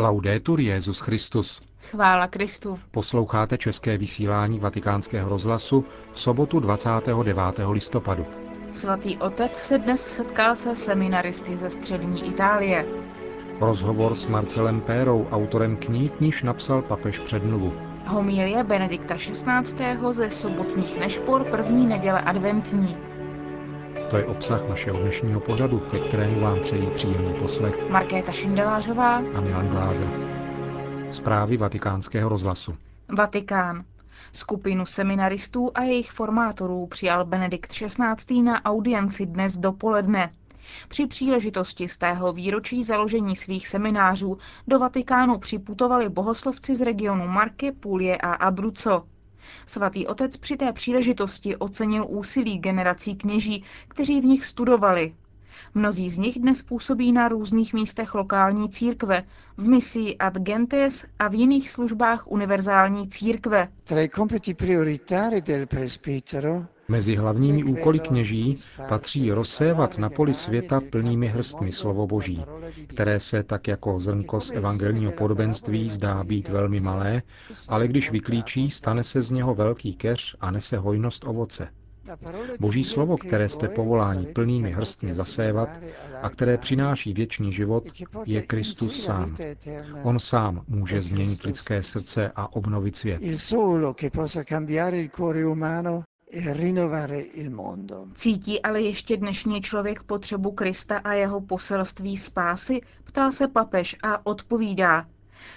Laudetur Jezus Christus. Chvála Kristu. Posloucháte české vysílání Vatikánského rozhlasu v sobotu 29. listopadu. Svatý otec se dnes setkal se seminaristy ze střední Itálie. Rozhovor s Marcelem Pérou, autorem knih, níž napsal papež předmluvu. Homilie Benedikta XVI. ze sobotních nešpor první neděle adventní. To je obsah našeho dnešního pořadu, ke kterému vám přejí příjemný poslech Markéta Šindelářová a Milan Glázer. Zprávy vatikánského rozhlasu. Vatikán. Skupinu seminaristů a jejich formátorů přijal Benedikt XVI. na audienci dnes dopoledne. Při příležitosti z tého výročí založení svých seminářů do Vatikánu připutovali bohoslovci z regionu Marke, Puglie a Abruzzo. Svatý otec při té příležitosti ocenil úsilí generací kněží, kteří v nich studovali. Mnozí z nich dnes působí na různých místech lokální církve, v misii Ad Gentes a v jiných službách univerzální církve. Mezi hlavními úkoly kněží patří rozsévat na poli světa plnými hrstmi slovo Boží, které se tak jako zrnko z evangelního podobenství zdá být velmi malé, ale když vyklíčí, stane se z něho velký keř a nese hojnost ovoce. Boží slovo, které jste povoláni plnými hrstmi zasévat a které přináší věčný život, je Kristus sám. On sám může změnit lidské srdce a obnovit svět. Cítí ale ještě dnešní člověk potřebu Krista a jeho poselství spásy? Ptá se papež a odpovídá.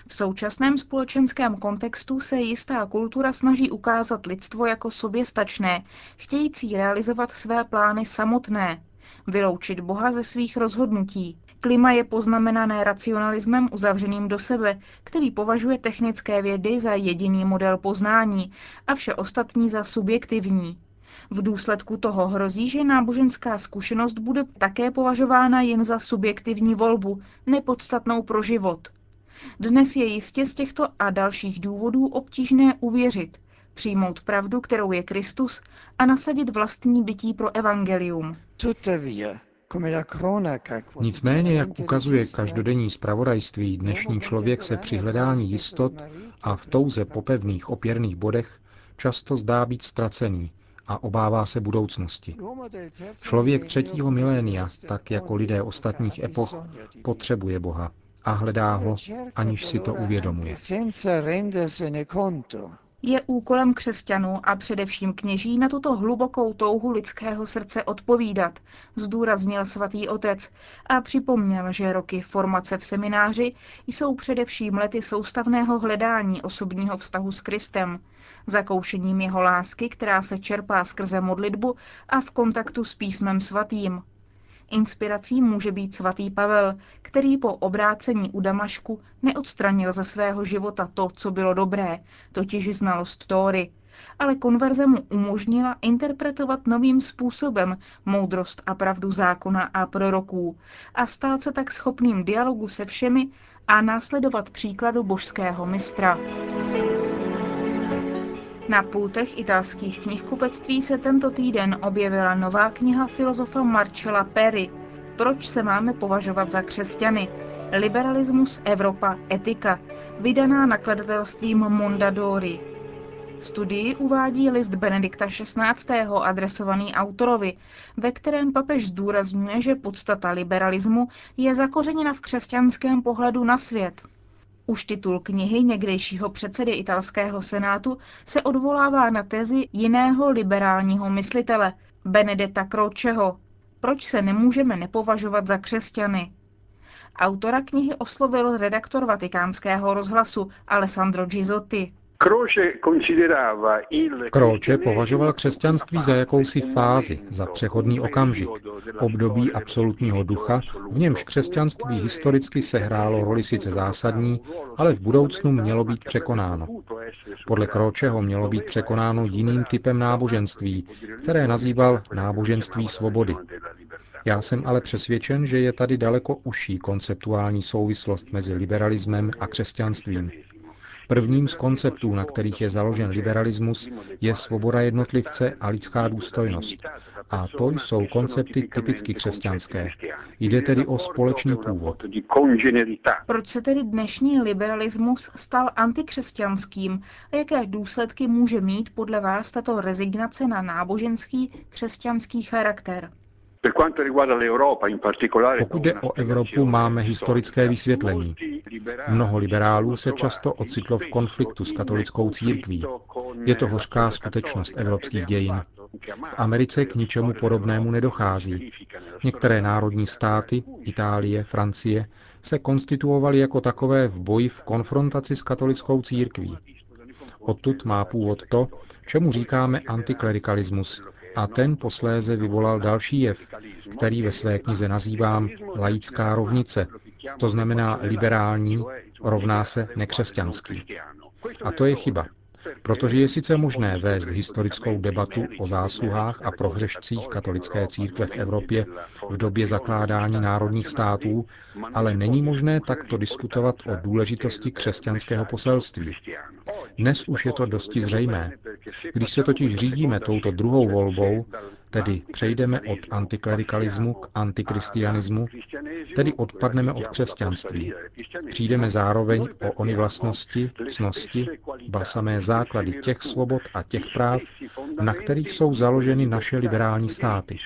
V současném společenském kontextu se jistá kultura snaží ukázat lidstvo jako soběstačné, chtějící realizovat své plány samotné, vyloučit Boha ze svých rozhodnutí. Klima je poznamenané racionalismem uzavřeným do sebe, který považuje technické vědy za jediný model poznání a vše ostatní za subjektivní. V důsledku toho hrozí, že náboženská zkušenost bude také považována jen za subjektivní volbu, nepodstatnou pro život. Dnes je jistě z těchto a dalších důvodů obtížné uvěřit, přijmout pravdu, kterou je Kristus, a nasadit vlastní bytí pro evangelium. Nicméně, jak ukazuje každodenní zpravodajství, dnešní člověk se při hledání jistot a v touze po pevných opěrných bodech často zdá být ztracený a obává se budoucnosti. Člověk třetího milénia, tak jako lidé ostatních epoch, potřebuje Boha a hledá ho, aniž si to uvědomuje. Je úkolem křesťanů a především kněží na tuto hlubokou touhu lidského srdce odpovídat, zdůraznil svatý otec a připomněl, že roky formace v semináři jsou především lety soustavného hledání osobního vztahu s Kristem, zakoušením jeho lásky, která se čerpá skrze modlitbu a v kontaktu s písmem svatým. Inspirací může být svatý Pavel, který po obrácení u Damašku neodstranil ze svého života to, co bylo dobré, totiž znalost Tóry, ale konverze mu umožnila interpretovat novým způsobem moudrost a pravdu zákona a proroků a stát se tak schopným dialogu se všemi a následovat příkladu božského mistra. Na pultech italských knihkupectví se tento týden objevila nová kniha filozofa Marcella Perry Proč se máme považovat za křesťany? Liberalismus, Evropa, etika, vydaná nakladatelstvím Mondadori. Studii uvádí list Benedikta XVI. adresovaný autorovi, ve kterém papež zdůrazňuje, že podstata liberalismu je zakořeněna v křesťanském pohledu na svět, už titul knihy někdejšího předsedy italského senátu se odvolává na tezi jiného liberálního myslitele, Benedetta Croceho. Proč se nemůžeme nepovažovat za křesťany? Autora knihy oslovil redaktor vatikánského rozhlasu Alessandro Gizotti. Kroče považoval křesťanství za jakousi fázi, za přechodný okamžik, období absolutního ducha, v němž křesťanství historicky sehrálo roli sice zásadní, ale v budoucnu mělo být překonáno. Podle Kročeho mělo být překonáno jiným typem náboženství, které nazýval náboženství svobody. Já jsem ale přesvědčen, že je tady daleko užší konceptuální souvislost mezi liberalismem a křesťanstvím. Prvním z konceptů, na kterých je založen liberalismus, je svoboda jednotlivce a lidská důstojnost. A to jsou koncepty typicky křesťanské. Jde tedy o společný původ. Proč se tedy dnešní liberalismus stal antikřesťanským a jaké důsledky může mít podle vás tato rezignace na náboženský křesťanský charakter? Pokud jde o Evropu, máme historické vysvětlení. Mnoho liberálů se často ocitlo v konfliktu s katolickou církví. Je to hořká skutečnost evropských dějin. V Americe k ničemu podobnému nedochází. Některé národní státy, Itálie, Francie, se konstituovaly jako takové v boji v konfrontaci s katolickou církví. Odtud má původ to, čemu říkáme antiklerikalismus, a ten posléze vyvolal další jev, který ve své knize nazývám laická rovnice, to znamená liberální, rovná se nekřesťanský. A to je chyba. Protože je sice možné vést historickou debatu o zásluhách a prohřešcích katolické církve v Evropě v době zakládání národních států, ale není možné takto diskutovat o důležitosti křesťanského poselství. Dnes už je to dosti zřejmé. Když se totiž řídíme touto druhou volbou, tedy přejdeme od antiklerikalismu k antikristianismu, tedy odpadneme od křesťanství. Přijdeme zároveň o ony vlastnosti, cnosti, ba samé základy těch svobod a těch práv, na kterých jsou založeny naše liberální státy.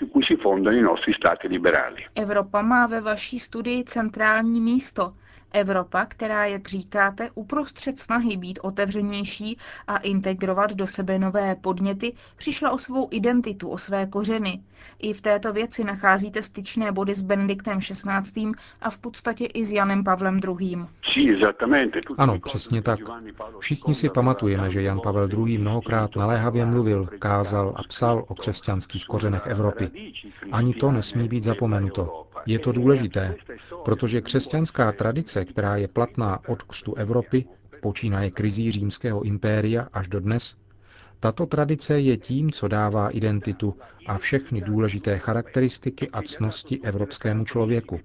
Evropa má ve vaší studii centrální místo. Evropa, která, jak říkáte, uprostřed snahy být otevřenější a integrovat do sebe nové podněty, přišla o svou identitu, o své kořeny. I v této věci nacházíte styčné body s Benediktem XVI. a v podstatě i s Janem Pavlem II. Ano, přesně tak. Všichni si pamatujeme, že Jan Pavel II. mnohokrát naléhavě mluvil, kázal a psal o křesťanských kořenech Evropy. Ani to nesmí být zapomenuto. Je to důležité, protože křesťanská tradice, která je platná od křtu Evropy, počínaje krizí římského impéria až do dnes, tato tradice je tím, co dává identitu a všechny důležité charakteristiky a cnosti evropskému člověku.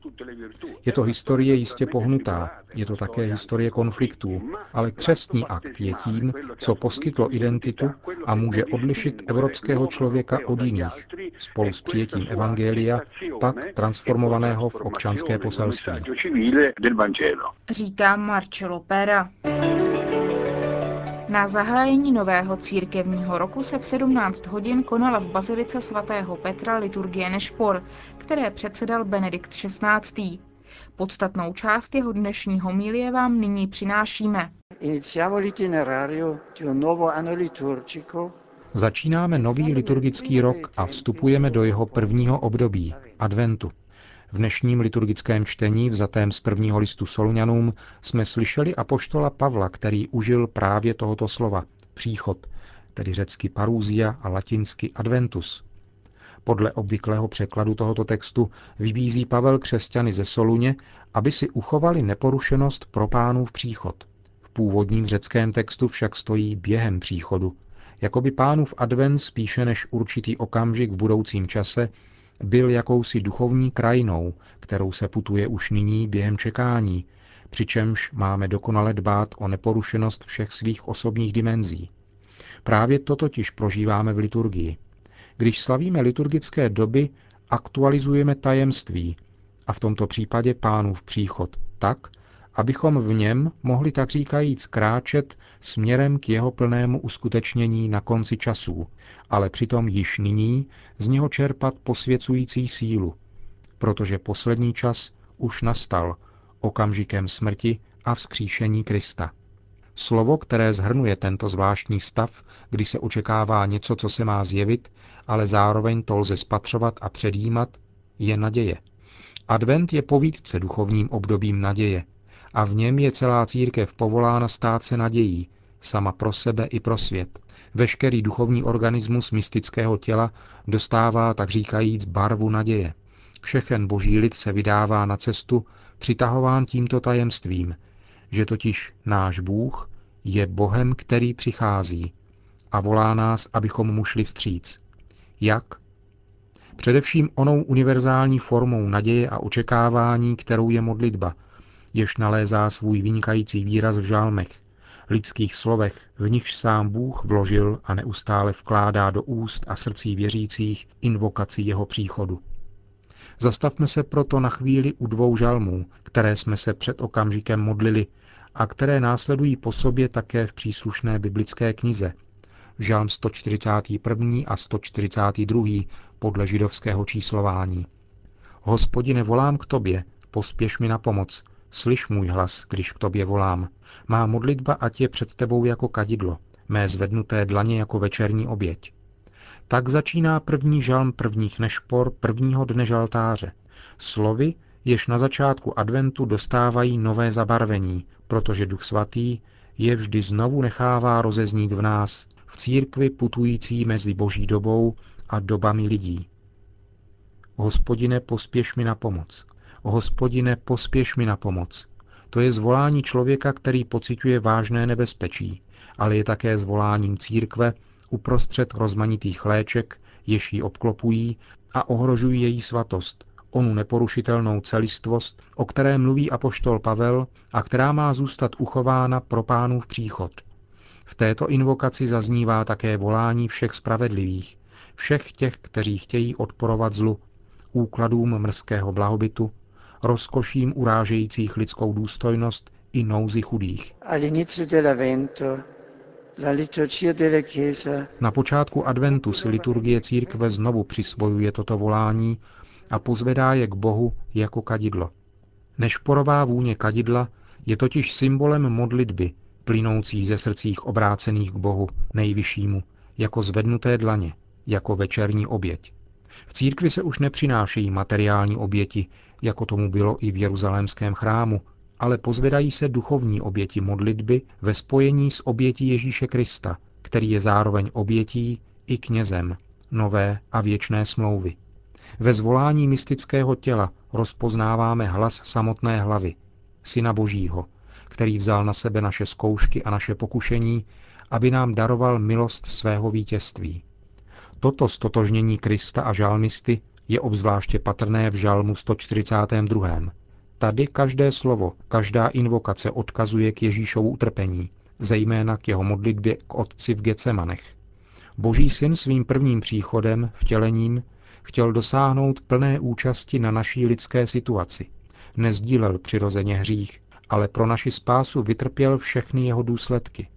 Je to historie jistě pohnutá, je to také historie konfliktů, ale křestní akt je tím, co poskytlo identitu a může odlišit evropského člověka od jiných, spolu s přijetím Evangelia, pak transformovaného v občanské poselství. Říká Marcello Pera. Na zahájení nového církevního roku se v 17 hodin konala v Bazilice svatého Petra liturgie Nešpor, které předsedal Benedikt XVI. Podstatnou část jeho dnešního milie vám nyní přinášíme. Začínáme nový liturgický rok a vstupujeme do jeho prvního období, adventu. V dnešním liturgickém čtení vzatém z prvního listu Solňanům jsme slyšeli apoštola Pavla, který užil právě tohoto slova příchod, tedy řecky parúzia a latinsky adventus. Podle obvyklého překladu tohoto textu vybízí Pavel křesťany ze Soluně, aby si uchovali neporušenost pro pánův příchod. V původním řeckém textu však stojí během příchodu, jako by pánův advent spíše než určitý okamžik v budoucím čase byl jakousi duchovní krajinou, kterou se putuje už nyní během čekání, přičemž máme dokonale dbát o neporušenost všech svých osobních dimenzí. Právě to totiž prožíváme v liturgii. Když slavíme liturgické doby, aktualizujeme tajemství, a v tomto případě pánův příchod, tak, abychom v něm mohli tak říkajíc kráčet směrem k jeho plnému uskutečnění na konci časů, ale přitom již nyní z něho čerpat posvěcující sílu, protože poslední čas už nastal okamžikem smrti a vzkříšení Krista. Slovo, které zhrnuje tento zvláštní stav, kdy se očekává něco, co se má zjevit, ale zároveň to lze spatřovat a předjímat, je naděje. Advent je povídce duchovním obdobím naděje, a v něm je celá církev povolána stát se nadějí, sama pro sebe i pro svět. Veškerý duchovní organismus mystického těla dostává, tak říkajíc, barvu naděje. Všechen boží lid se vydává na cestu, přitahován tímto tajemstvím, že totiž náš Bůh je Bohem, který přichází a volá nás, abychom mu šli vstříc. Jak? Především onou univerzální formou naděje a očekávání, kterou je modlitba – jež nalézá svůj vynikající výraz v žálmech. lidských slovech, v nichž sám Bůh vložil a neustále vkládá do úst a srdcí věřících invokaci jeho příchodu. Zastavme se proto na chvíli u dvou žalmů, které jsme se před okamžikem modlili a které následují po sobě také v příslušné biblické knize. Žalm 141. a 142. podle židovského číslování. Hospodine, volám k tobě, pospěš mi na pomoc, slyš můj hlas, když k tobě volám. Má modlitba ať je před tebou jako kadidlo, mé zvednuté dlaně jako večerní oběť. Tak začíná první žalm prvních nešpor prvního dne žaltáře. Slovy, jež na začátku adventu dostávají nové zabarvení, protože Duch Svatý je vždy znovu nechává rozeznít v nás, v církvi putující mezi boží dobou a dobami lidí. Hospodine, pospěš mi na pomoc. Hospodine, pospěš mi na pomoc. To je zvolání člověka, který pociťuje vážné nebezpečí, ale je také zvoláním církve uprostřed rozmanitých léček, jež ji obklopují a ohrožují její svatost, onu neporušitelnou celistvost, o které mluví apoštol Pavel a která má zůstat uchována pro pánův příchod. V této invokaci zaznívá také volání všech spravedlivých, všech těch, kteří chtějí odporovat zlu, úkladům mrzkého blahobytu, rozkoším urážejících lidskou důstojnost i nouzy chudých. Na počátku adventu si liturgie církve znovu přisvojuje toto volání a pozvedá je k Bohu jako kadidlo. Nešporová vůně kadidla je totiž symbolem modlitby, plynoucí ze srdcích obrácených k Bohu nejvyššímu, jako zvednuté dlaně, jako večerní oběť. V církvi se už nepřinášejí materiální oběti, jako tomu bylo i v jeruzalémském chrámu, ale pozvedají se duchovní oběti modlitby ve spojení s obětí Ježíše Krista, který je zároveň obětí i knězem nové a věčné smlouvy. Ve zvolání mystického těla rozpoznáváme hlas samotné hlavy, Syna Božího, který vzal na sebe naše zkoušky a naše pokušení, aby nám daroval milost svého vítězství. Toto stotožnění Krista a žalmisty je obzvláště patrné v žalmu 142. Tady každé slovo, každá invokace odkazuje k Ježíšovu utrpení, zejména k jeho modlitbě k otci v Gecemanech. Boží syn svým prvním příchodem, vtělením, chtěl dosáhnout plné účasti na naší lidské situaci. Nezdílel přirozeně hřích, ale pro naši spásu vytrpěl všechny jeho důsledky.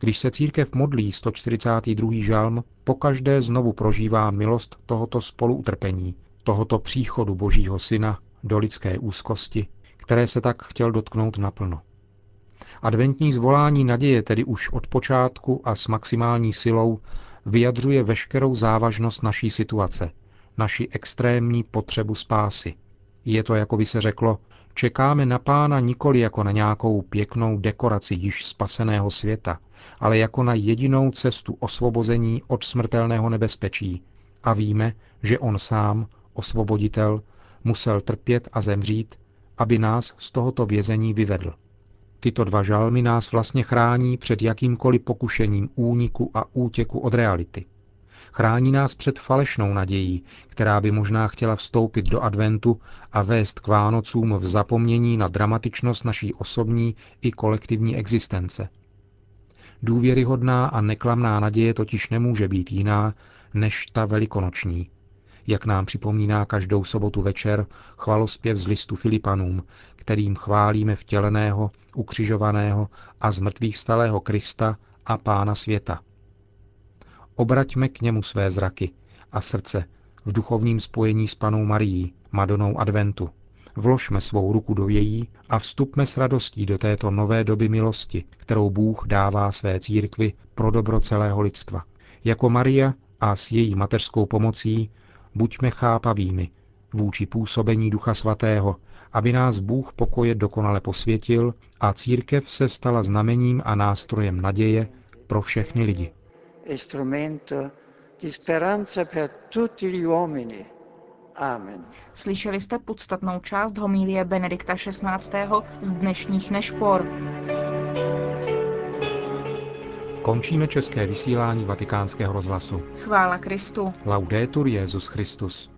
Když se církev modlí 142. žalm, pokaždé znovu prožívá milost tohoto spoluutrpení, tohoto příchodu Božího Syna do lidské úzkosti, které se tak chtěl dotknout naplno. Adventní zvolání naděje tedy už od počátku a s maximální silou vyjadřuje veškerou závažnost naší situace, naši extrémní potřebu spásy. Je to, jako by se řeklo, čekáme na pána nikoli jako na nějakou pěknou dekoraci již spaseného světa, ale jako na jedinou cestu osvobození od smrtelného nebezpečí. A víme, že on sám, osvoboditel, musel trpět a zemřít, aby nás z tohoto vězení vyvedl. Tyto dva žalmy nás vlastně chrání před jakýmkoliv pokušením úniku a útěku od reality. Chrání nás před falešnou nadějí, která by možná chtěla vstoupit do adventu a vést k Vánocům v zapomnění na dramatičnost naší osobní i kolektivní existence. Důvěryhodná a neklamná naděje totiž nemůže být jiná než ta velikonoční, jak nám připomíná každou sobotu večer chvalospěv z listu Filipanům, kterým chválíme vtěleného, ukřižovaného a zmrtvých stalého Krista a Pána světa. Obraťme k němu své zraky a srdce v duchovním spojení s panou Marií, Madonou Adventu. Vložme svou ruku do její a vstupme s radostí do této nové doby milosti, kterou Bůh dává své církvi pro dobro celého lidstva. Jako Maria a s její mateřskou pomocí buďme chápavými vůči působení Ducha Svatého, aby nás Bůh pokoje dokonale posvětil a církev se stala znamením a nástrojem naděje pro všechny lidi. Amen. Slyšeli jste podstatnou část homilie Benedikta XVI. z dnešních nešpor. Končíme české vysílání vatikánského rozhlasu. Chvála Kristu. Laudetur Jezus Christus.